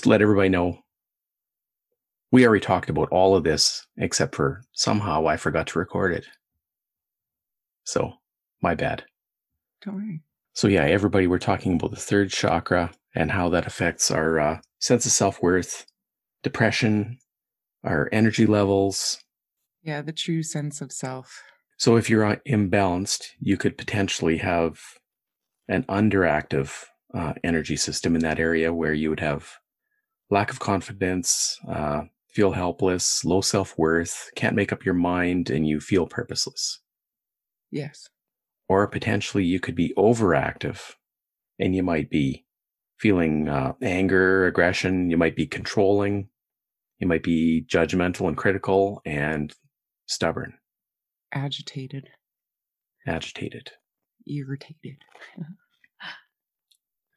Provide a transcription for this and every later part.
just let everybody know we already talked about all of this, except for somehow I forgot to record it. So, my bad. Don't worry. So, yeah, everybody, we're talking about the third chakra and how that affects our uh, sense of self worth, depression, our energy levels. Yeah, the true sense of self. So, if you're uh, imbalanced, you could potentially have an underactive uh, energy system in that area where you would have lack of confidence, uh, feel helpless, low self worth, can't make up your mind, and you feel purposeless. Yes. Or potentially you could be overactive and you might be feeling uh, anger, aggression, you might be controlling, you might be judgmental and critical and stubborn, Agitated, agitated. irritated,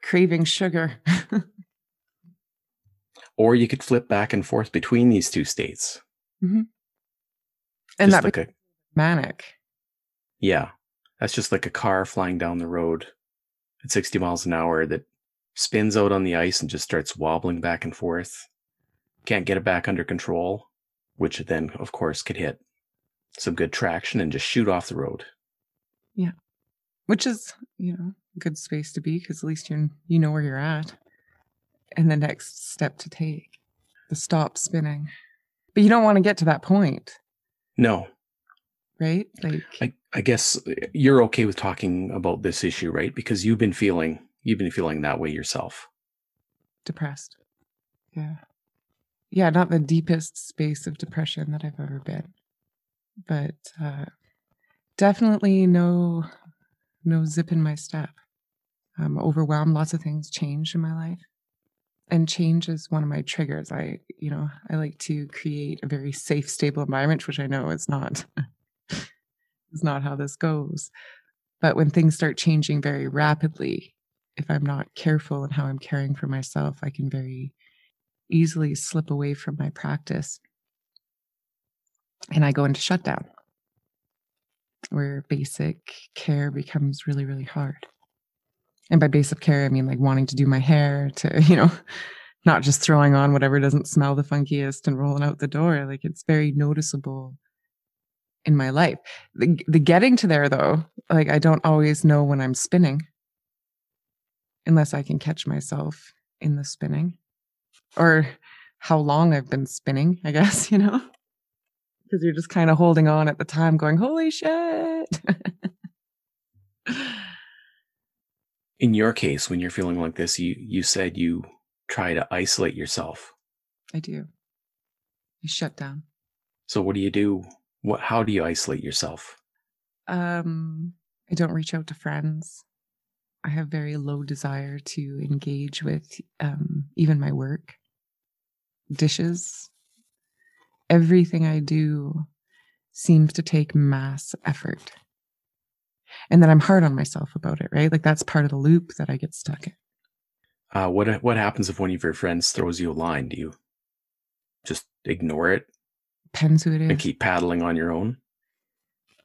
craving sugar. Or you could flip back and forth between these two states. Mm-hmm. and Just that like a manic. Yeah. That's just like a car flying down the road at 60 miles an hour that spins out on the ice and just starts wobbling back and forth. Can't get it back under control, which then, of course, could hit some good traction and just shoot off the road. Yeah, which is you know a good space to be because at least you you know where you're at and the next step to take the stop spinning. But you don't want to get to that point. No, right? Like I, I guess you're okay with talking about this issue, right? Because you've been feeling you've been feeling that way yourself. depressed. Yeah. Yeah not the deepest space of depression that i've ever been. But uh definitely no no zip in my step. I'm overwhelmed lots of things change in my life and change is one of my triggers. I you know i like to create a very safe stable environment which i know is not is not how this goes. But when things start changing very rapidly if i'm not careful in how i'm caring for myself i can very easily slip away from my practice. And i go into shutdown where basic care becomes really really hard and by basic care i mean like wanting to do my hair to you know not just throwing on whatever doesn't smell the funkiest and rolling out the door. Like it's very noticeable in my life. The, the getting to there though like i don't always know when i'm spinning. Unless i can catch myself in the spinning. Or how long i've been spinning i guess you know? Because you're just kind of holding on at the time going holy shit In your case, when you're feeling like this, you you said you try to isolate yourself. i do i shut down So what do you do? What how do you isolate yourself? Um, I don't reach out to friends. I have very low desire to engage with um, even my work, dishes. Everything I do seems to take mass effort. And then I'm hard on myself about it, right? Like that's part of the loop that I get stuck in. Uh, what what happens if one of your friends throws you a line? Do you just ignore it Depends who it and keep paddling on your own?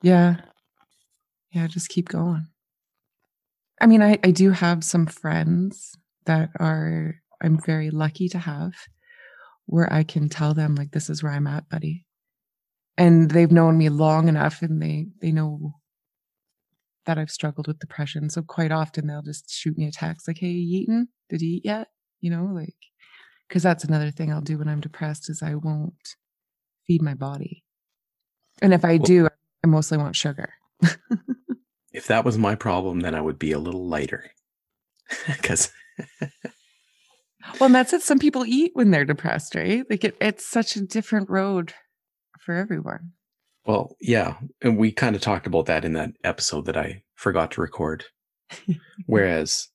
Yeah. Yeah, just keep going. I mean, I, I do have some friends that are, I'm very lucky to have where I can tell them, like, this is where I'm at, buddy. And they've known me long enough and they, they know that I've struggled with depression. So quite often they'll just shoot me a text like, hey, you eaten? Did you eat yet? You know, like, because that's another thing I'll do when I'm depressed is I won't feed my body. And if I Well- do, I mostly want sugar. If that was my problem, then I would be a little lighter. Because Well, and that's it. Some people eat when they're depressed, right? Like it, it's such a different road for everyone. Well, yeah, and we kind of talked about that in that episode that I forgot to record. Whereas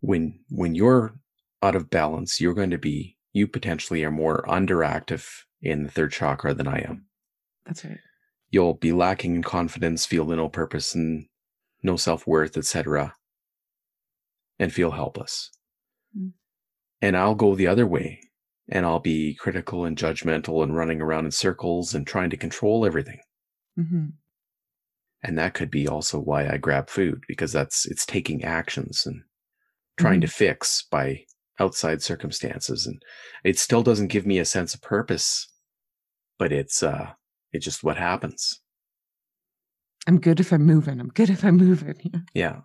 when when you're out of balance, you're going to be you potentially are more underactive in the third chakra than I am. That's right. You'll be lacking in confidence, feel no purpose and no self-worth, etc. and feel helpless. Mm. And I'll go the other way and I'll be critical and judgmental and running around in circles and trying to control everything. hmm And that could be also why I grab food because that's it's taking actions and trying to fix by outside circumstances and it still doesn't give me a sense of purpose but it's uh it's just what happens I'm good if I'm moving. I'm good if I'm moving. Yeah. yeah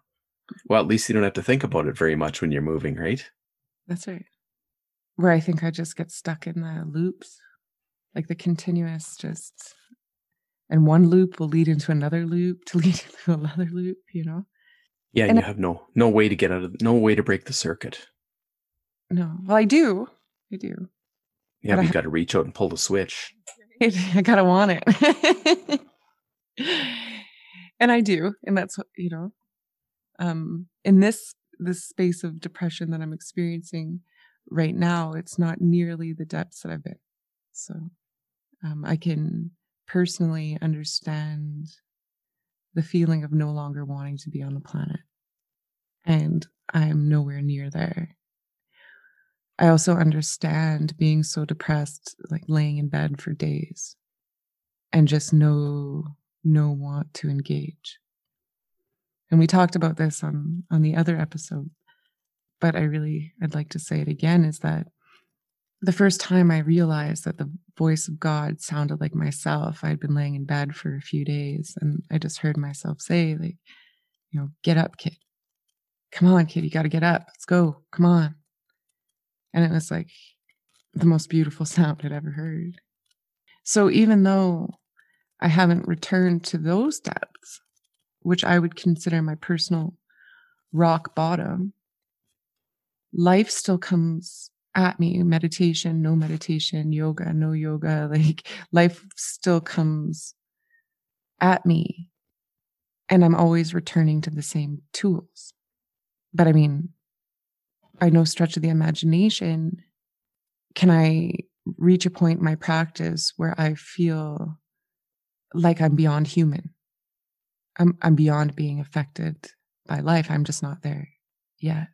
well at least you don't have to think about it very much when you're moving right That's right. Where I think I just get stuck in the loops, like the continuous just, and one loop will lead into another loop to lead into another loop, you know? yeah And you have no no way to get out of no way to break the circuit No. Well, I do. I do. yeah But but you ha- got to reach out and pull the switch I gotta want it. and I do. And that's what, you know, um, in this this space of depression that I'm experiencing right now, it's not nearly the depths that I've been. So um, I can personally understand the feeling of no longer wanting to be on the planet. And I'm nowhere near there. I also understand being so depressed, like laying in bed for days and just no no want to engage. And we talked about this on on the other episode, but I really I'd like to say it again is that the first time I realized that the voice of God sounded like myself, I'd been laying in bed for a few days and I just heard myself say like, you know, get up, kid. Come on, kid, you got to get up. Let's go. Come on. And it was like the most beautiful sound I'd ever heard. So even though I haven't returned to those depths, which I would consider my personal rock bottom, life still comes at me meditation, no meditation, yoga, no yoga. Like life still comes at me. And I'm always returning to the same tools. But I mean, by no stretch of the imagination can I reach a point in my practice where I feel like I'm beyond human. I'm I'm beyond being affected by life. I'm just not there yet.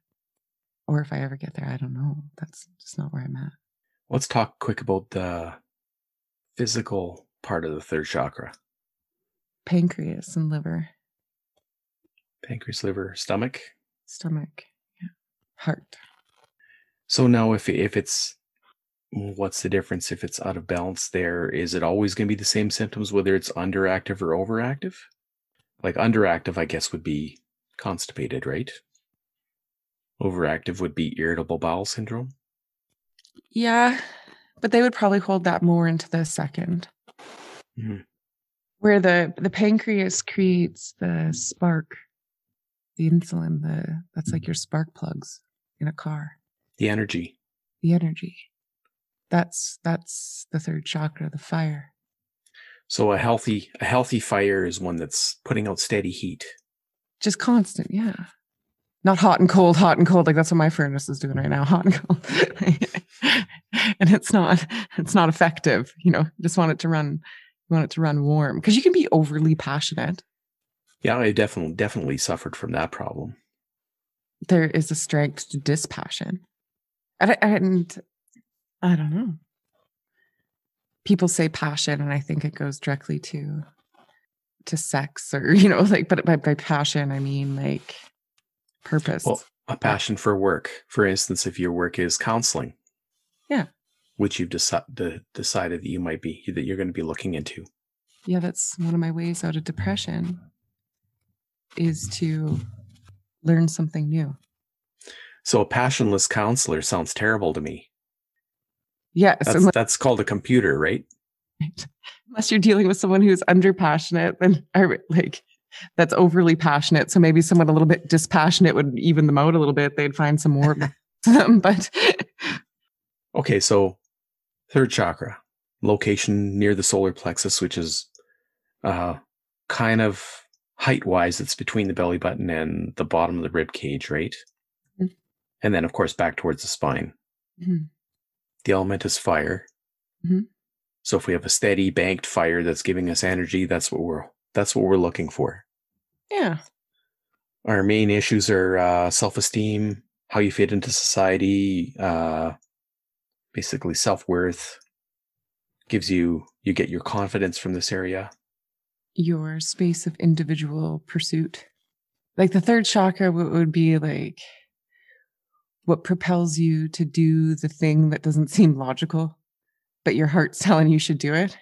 Or if I ever get there, I don't know. That's just not where I'm at. let's talk quick about the physical part of the third chakra Pancreas and liver, pancreas liver stomach stomach, yeah. heart. So now if if it's what's the difference if it's out of balance there is it always going to be the same symptoms whether it's underactive or overactive? Like underactive I guess would be constipated, right? Overactive would be irritable bowel syndrome. Yeah, but they would probably hold that more into the second. Mhm. Where the the pancreas creates the spark, the insulin, the that's like your spark plugs in a car. The energy. The energy. That's that's the third chakra, the fire. So a healthy a healthy fire is one that's putting out steady heat. Just constant, yeah. Not hot and cold, hot and cold. Like that's what my furnace is doing right now, hot and cold. and it's not it's not effective. You know, you just want it to run you want it to run warm. Because you can be overly passionate. Yeah, I definitely definitely suffered from that problem. There is a strength to dispassion. And, I- and I don't know. People say passion, and I think it goes directly to to sex or, you know, like but by, by passion I mean like purpose. Well, a passion for work. For instance, if your work is counseling. Yeah. Which you've deci- de- decided that you might be that you're going to be looking into. yeah that's one of my ways out of depression is to learn something new So a passionless counselor sounds terrible to me. yes That's unless, that's called a computer, right? unless you're dealing with someone who's under passionate then or like that's overly passionate so maybe someone a little bit dispassionate would even them out a little bit they'd find some more them, but Okay, so third chakra, location near the solar plexus, which is uh kind of height wise, it's between the belly button and the bottom of the rib cage, right? Mhm. And then of course back towards the spine. Mhm. The element is fire. Mhm. So if we have a steady banked fire that's giving us energy, that's what we're that's what we're looking for. yeah Our main issues are uh, self-esteem, how you fit into society, uh, basically self-worth. Gives you you get your confidence from this area. your space of individual pursuit like the third chakra would be like what propels you to do the thing that doesn't seem logical, but your heart's telling you should do it.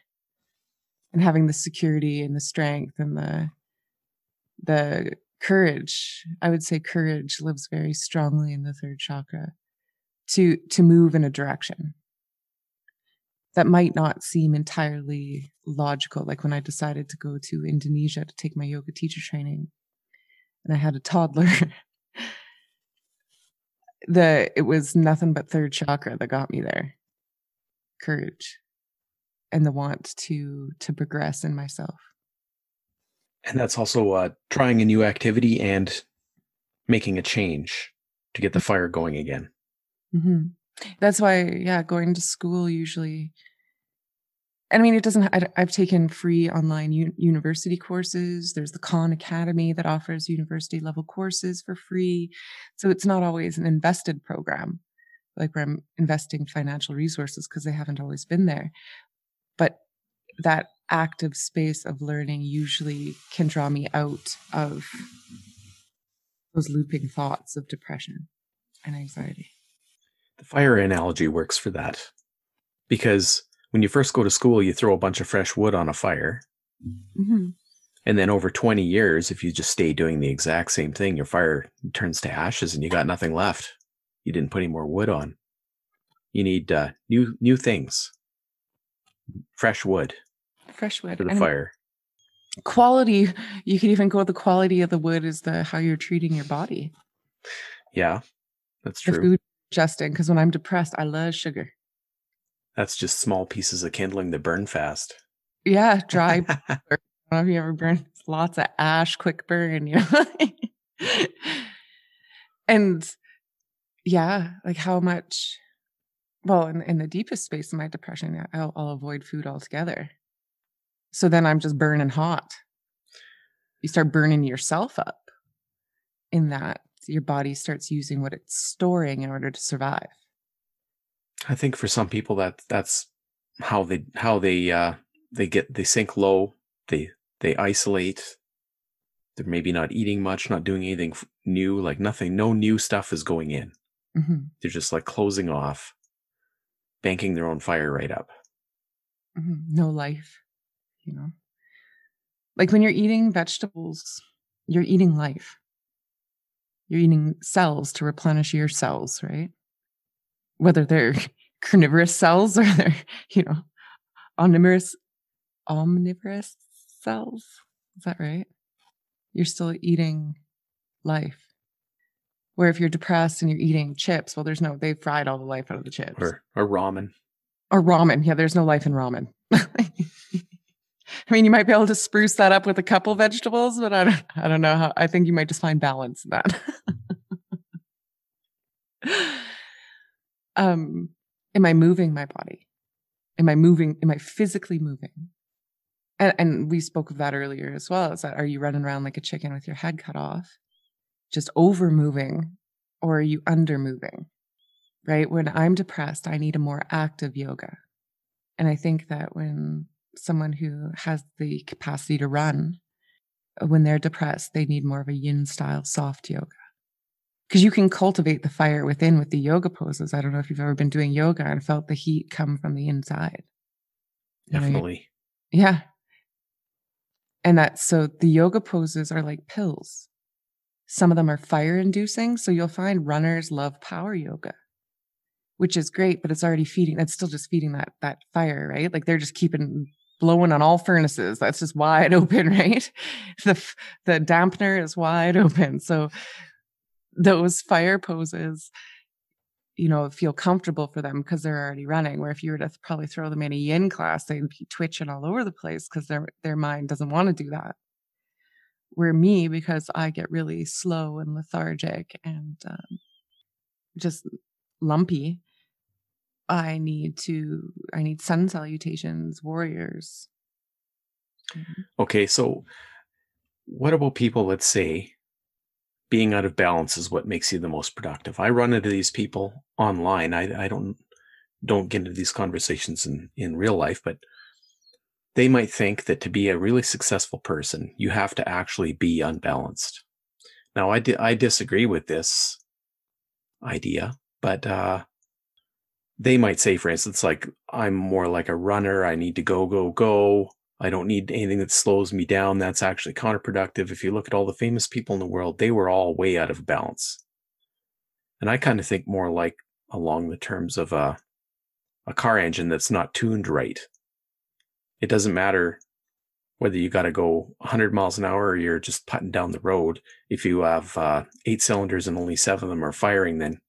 And having the security and the strength and the the courage. I would say courage lives very strongly in the third chakra to to move in a direction that might not seem entirely logical like when i decided to go to indonesia to take my yoga teacher training and i had a toddler the it was nothing but third chakra that got me there courage and the want to to progress in myself and that's also uh, trying a new activity and making a change to get the fire going again hmm That's why, yeah, going to school usually. I mean, it doesn't. I, have taken free online u- university courses. There's the Khan Academy that offers university level courses for free. So it's not always an invested program, like where I'm investing financial resources because they haven't always been there. That active space of learning usually can draw me out of those looping thoughts of depression and anxiety. The fire analogy works for that because when you first go to school, you throw a bunch of fresh wood on a fire. Mm-hmm. And then over 20 years, if you just stay doing the exact same thing, your fire turns to ashes and you got nothing left. You didn't put any more wood on. You need uh, new new things. Fresh wood. Fresh wood for the and fire. Quality. You could even go with the quality of the wood is the how you're treating your body. Yeah, that's true. The food adjusting because when I'm depressed, I love sugar. That's just small pieces of kindling that burn fast. Yeah, dry. I don't know if you ever burned lots of ash, quick burn, you know. and yeah, like how much. Well, in, in the deepest space of my depression, I'll, I'll avoid food altogether. So then I'm just burning hot. You start burning yourself up in that your body starts using what it's storing in order to survive. I think for some people that that's how they how they uh they get they sink low, they they isolate. They're maybe not eating much, not doing anything new, like nothing, no new stuff is going in. Mm-hmm. They're just like closing off, banking their own fire right up. Mm-hmm. No life, you know. Like when you're eating vegetables, you're eating life. You're eating cells to replenish your cells, right? Whether they're carnivorous cells or they're, you know, omnivorous, omnivorous cells. Is that right? You're still eating life. Where if you're depressed and you're eating chips, well, there's no, they fried all the life out of the chips. Or, or ramen. Or ramen. Yeah, there's no life in ramen. I mean, you might be able to spruce that up with a couple vegetables, but I don't, I don't know how. I think you might just find balance in that. um, am I moving my body? Am I moving? Am I physically moving? And, and we spoke of that earlier as well. Is that are you running around like a chicken with your head cut off, just over moving, or are you under moving? Right. When I'm depressed, I need a more active yoga. And I think that when someone who has the capacity to run, uh, when they're depressed, they need more of a yin style soft yoga. Because you can cultivate the fire within with the yoga poses. I don't know if you've ever been doing yoga and felt the heat come from the inside. Definitely. Yeah. And that so the yoga poses are like pills. Some of them are fire inducing. So you'll find runners love power yoga which is great, but it's already feeding. That's still just feeding that that fire, right? Like they're just keeping blowing on all furnaces. That's just wide open, right? The the dampener is wide open. So those fire poses, you know, feel comfortable for them because they're already running. Where if you were to probably throw them in a yin class, they'd be twitching all over the place because their their mind doesn't want to do that. Where me, because I get really slow and lethargic and um, just lumpy, I need to I need sun salutations, warriors. Mm-hmm. Okay, so what about people let's say being out of balance is what makes you the most productive? I run into these people online. I I don't don't get into these conversations in in real life, but they might think that to be a really successful person, you have to actually be unbalanced. Now, I di- I disagree with this idea, but uh, they might say, for instance, like, I'm more like a runner. I need to go, go, go. I don't need anything that slows me down. That's actually counterproductive. If you look at all the famous people in the world, they were all way out of balance. And I kind of think more like along the terms of a, a car engine that's not tuned right. It doesn't matter whether you got to go 100 miles an hour or you're just putting down the road. If you have uh, eight cylinders and only seven of them are firing, then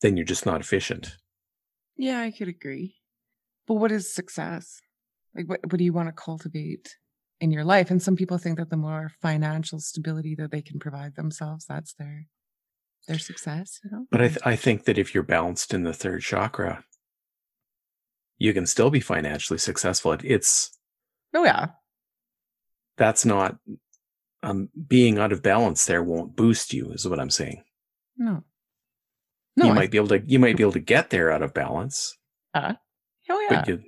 then you're just not efficient. Yeah, I could agree. But what is success? Like, what, what do you want to cultivate in your life? And some people think that the more financial stability that they can provide themselves, that's their their success. You know. But I th- I think that if you're balanced in the third chakra, you can still be financially successful. It, it's oh yeah, that's not um, being out of balance. There won't boost you, is what I'm saying. No, no, you I, might be able to you might be able to get there out of balance. Uh, oh yeah. But you,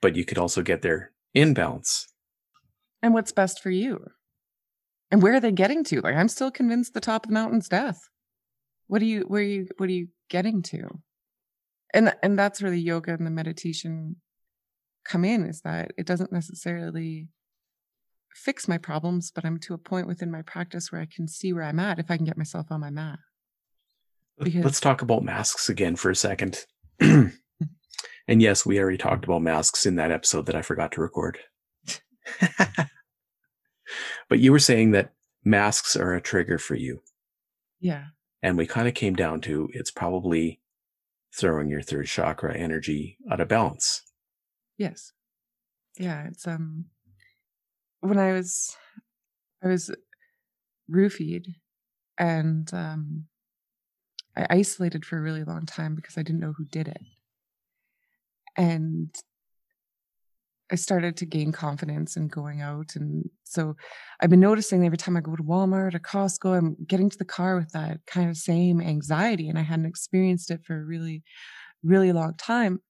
but you could also get there in balance. And what's best for you? And where are they getting to? Like I'm still convinced the top of the mountain's death. What are you where are you what are you getting to? And and that's where the yoga and the meditation come in is that it doesn't necessarily fix my problems, but I'm to a point within my practice where I can see where I'm at if I can get myself on my mat. Because Let's talk about masks again for a second. and yes, we already talked about masks in that episode that I forgot to record. but you were saying that masks are a trigger for you. Yeah. And we kind of came down to it's probably throwing your third chakra energy out of balance. Yes. Yeah, it's um when I was I was roofied and um I isolated for a really long time because I didn't know who did it. And I started to gain confidence in going out. And so I've been noticing every time I go to Walmart or Costco, I'm getting to the car with that kind of same anxiety. And I hadn't experienced it for a really, really long time.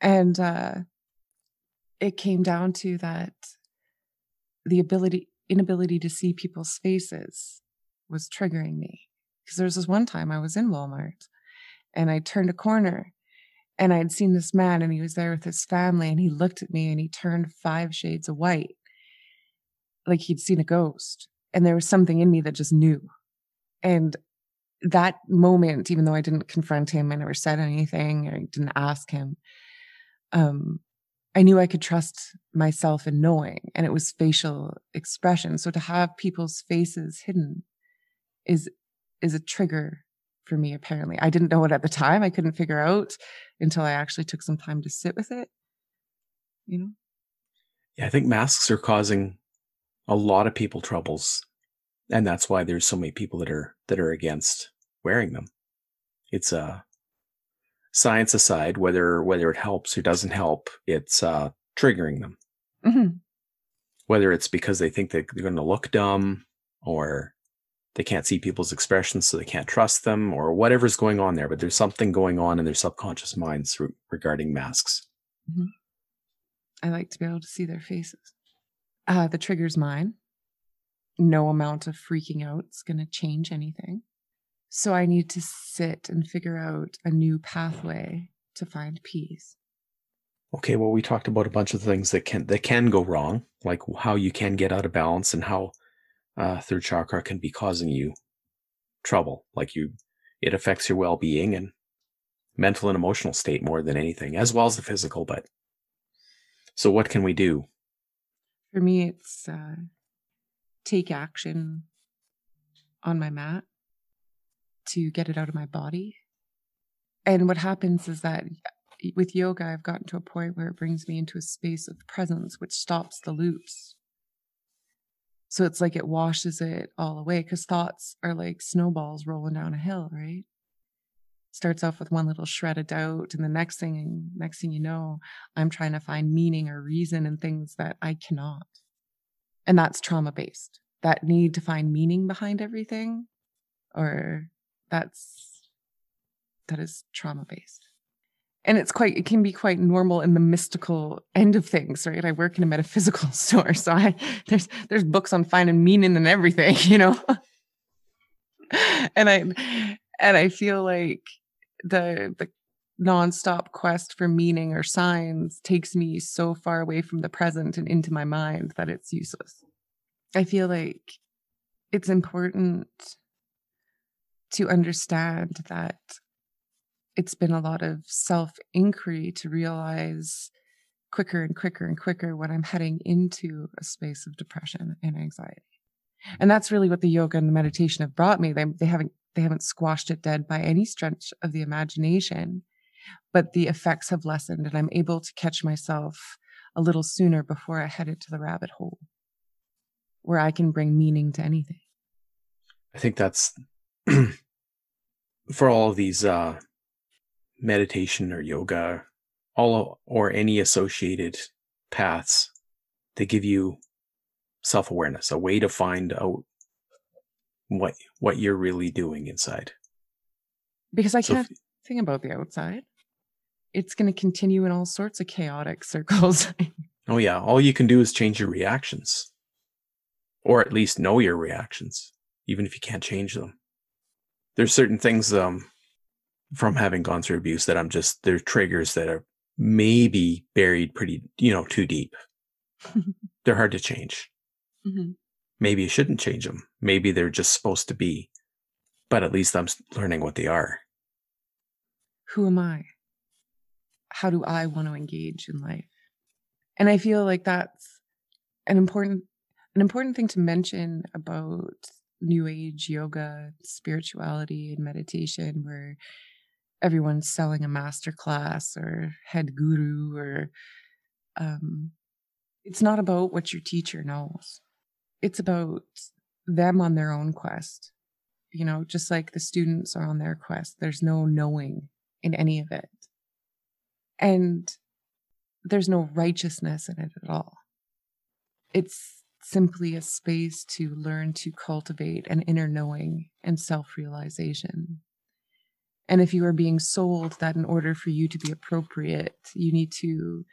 And uh, it came down to that the ability, inability to see people's faces was triggering me. Because there was this one time I was in Walmart and I turned a corner and I had seen this man and he was there with his family and he looked at me and he turned five shades of white like he'd seen a ghost. And there was something in me that just knew. And that moment, even though I didn't confront him, I never said anything, I didn't ask him, um, I knew I could trust myself in knowing, and it was facial expression. So to have people's faces hidden is is a trigger for me apparently. I didn't know it at the time. I couldn't figure out until i actually took some time to sit with it you know? Yeah i think masks are causing a lot of people troubles and that's why there's so many people that are that are against wearing them. It's uh science aside whether whether it helps or doesn't help it's uh triggering them. Mm-hmm. whether it's because they think that they're going to look dumb or they can't see people's expressions, so they can't trust them, or whatever's going on there. But there's something going on in their subconscious minds re- regarding masks. Mm-hmm. I like to be able to see their faces. Uh, the trigger's mine. No amount of freaking out is going to change anything. So I need to sit and figure out a new pathway to find peace. Okay, well, we talked about a bunch of things that can that can go wrong, like how you can get out of balance and how uh, third chakra can be causing you trouble. Like you, it affects your well being and mental and emotional state more than anything, as well as the physical. But so, what can we do? For me, it's uh, take action on my mat to get it out of my body. And what happens is that with yoga, I've gotten to a point where it brings me into a space of presence, which stops the loops so it's like it washes it all away because thoughts are like snowballs rolling down a hill, right? Starts off with one little shred of doubt, and the next thing, next thing you know, I'm trying to find meaning or reason in things that I cannot. And that's trauma based. That need to find meaning behind everything, or that's that is trauma based and it's quite it can be quite normal in the mystical end of things right i work in a metaphysical store so i there's there's books on finding meaning and everything you know and i and I feel like the the nonstop quest for meaning or signs takes me so far away from the present and into my mind that it's useless. I feel like it's important to understand that it's been a lot of self inquiry to realize quicker and quicker and quicker when I'm heading into a space of depression and anxiety. And that's really what the yoga and the meditation have brought me. They, they haven't they haven't squashed it dead by any stretch of the imagination, but the effects have lessened and I'm able to catch myself a little sooner before I head into the rabbit hole where I can bring meaning to anything. I think that's for all of these uh, meditation or yoga, all or any associated paths, they give you self awareness, a way to find out what what you're really doing inside. Because I so can't if, think about the outside. It's going to continue in all sorts of chaotic circles. oh yeah, all you can do is change your reactions, or at least know your reactions, even if you can't change them. There's certain things um, from having gone through abuse that I'm just they're triggers that are maybe buried pretty, you know, too deep. they're hard to change. Mm-hmm. Maybe you shouldn't change them. Maybe they're just supposed to be, but at least I'm learning what they are. Who am I? How do I want to engage in life? And I feel like that's an important an important thing to mention about new age yoga, spirituality and meditation where everyone's selling a master class or head guru or um, it's not about what your teacher knows. It's about them on their own quest. You know just like the students are on their quest there's no knowing in any of it. And there's no righteousness in it at all. It's simply a space to learn to cultivate an inner knowing and self-realization and if you are being sold that in order for you to be appropriate you need to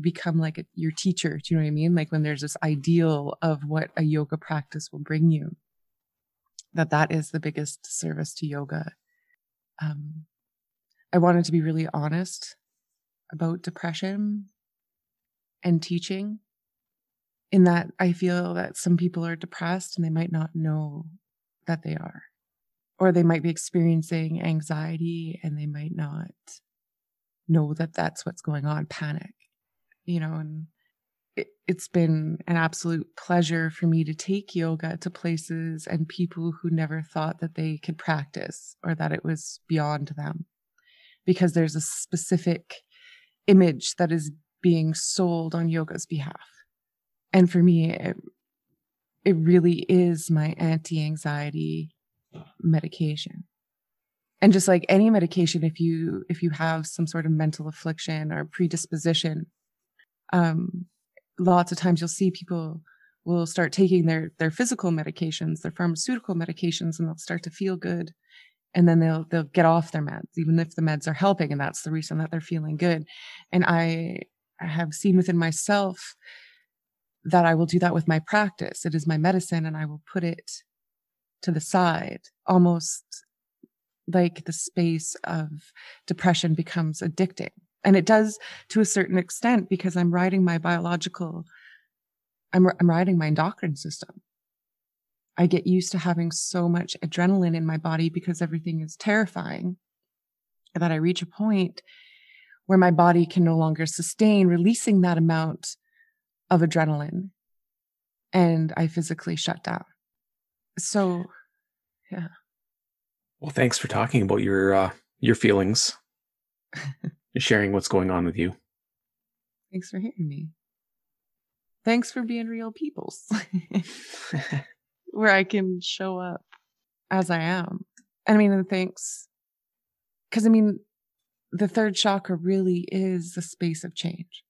become like a, your teacher. Do you know what I mean? Like when there's this ideal of what a yoga practice will bring you, that that is the biggest service to yoga. Um, I wanted to be really honest about depression and teaching in that I feel that some people are depressed and they might not know that they are, or they might be experiencing anxiety and they might not know that that's what's going on, panic you know, and it, it's been an absolute pleasure for me to take yoga to places and people who never thought that they could practice or that it was beyond them because there's a specific image that is being sold on yoga's behalf. And for me, it, it really is my anti anxiety medication and just like any medication if you if you have some sort of mental affliction or predisposition um, lots of times you'll see people will start taking their their physical medications, their pharmaceutical medications, and they'll start to feel good, and then they'll they'll get off their meds, even if the meds are helping, and that's the reason that they're feeling good. And I, I have seen within myself that I will do that with my practice. It is my medicine, and I will put it to the side, almost like the space of depression becomes addicting. And it does to a certain extent because i'm riding my biological i'm, I'm riding my endocrine system. I get used to having so much adrenaline in my body because everything is terrifying that i reach a point where my body can no longer sustain releasing that amount of adrenaline and i physically shut down so yeah well thanks for talking about your uh your feelings sharing what's going on with you. Thanks for hearing me. Thanks for being real peoples where I can show up as I am. I mean, and thanks. Because, I mean, the third chakra really is a space of change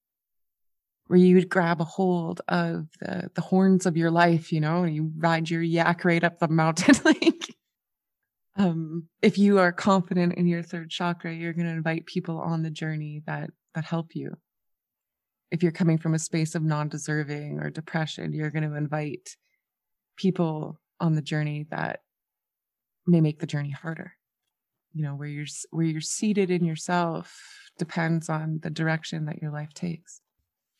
where you would grab a hold of the, the horns of your life, you know, and you ride your yak right up the mountain. like, um, if you are confident in your third chakra, you're going to invite people on the journey that that help you. If you're coming from a space of non-deserving or depression, you're going to invite people on the journey that may make the journey harder. you know where you're where you're seated in yourself depends on the direction that your life takes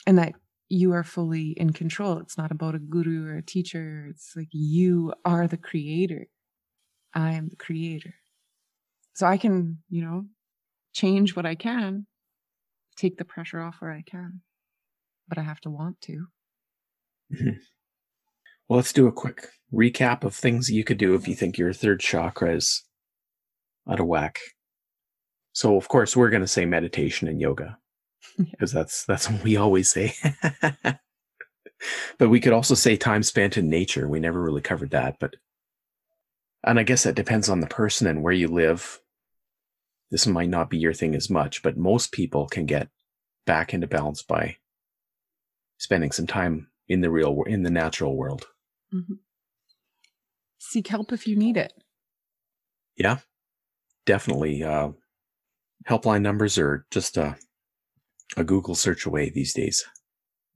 and that you are fully in control. It's not about a guru or a teacher. It's like you are the creator. I am the creator. So i can you know change what i can take the pressure off where i can but i have to want to. Mm-hmm. well let's do a quick recap of things you could do if you think your third chakra is out of whack. So of course we're going to say meditation and yoga because that's that's what we always say. but we could also say time spent in nature. We never really covered that, but and I guess that depends on the person and where you live. This might not be your thing as much, but most people can get back into balance by spending some time in the real in the natural world. Mm-hmm. Seek help if you need it. Yeah, definitely uh, helpline numbers are just a, a Google search away these days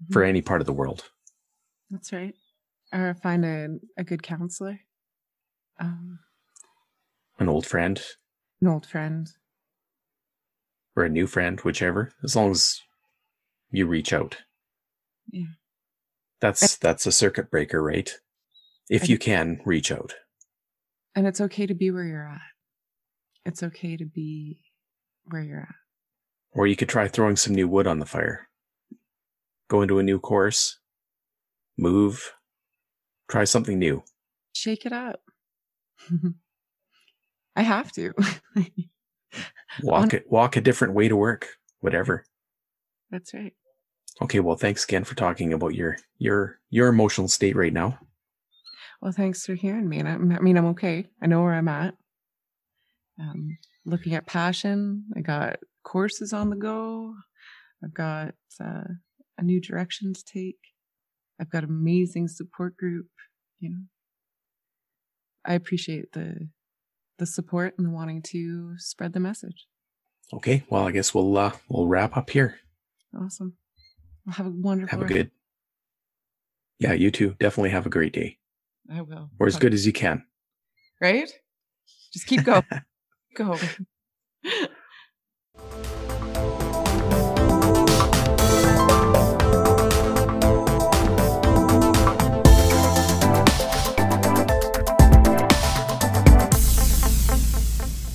mm-hmm. for any part of the world. That's right. Or find a, a good counselor. Um, an old friend. An old friend. Or a new friend, whichever, as long as you reach out. Yeah. That's that's a circuit breaker, right? If you can reach out. And it's okay to be where you're at it's okay to be where you're at. Or you could try throwing some new wood on the fire. Go into a new course, move, try something new. Shake it up. I have to. walk it walk a different way to work, whatever. That's right. Okay, well thanks again for talking about your your your emotional state right now. Well, thanks for hearing me. And I, I mean, I'm okay. I know where I'm at um, looking at passion. I got courses on the go. I've got uh, a new direction to take. I've got amazing support group. You know, I appreciate the the support and the wanting to spread the message. Okay, well, I guess we'll uh, we'll wrap up here. Awesome. Well, have a wonderful. Have a good. Yeah, you too. Definitely have a great day. I will. Or as good as you can. Right. Just keep going. go.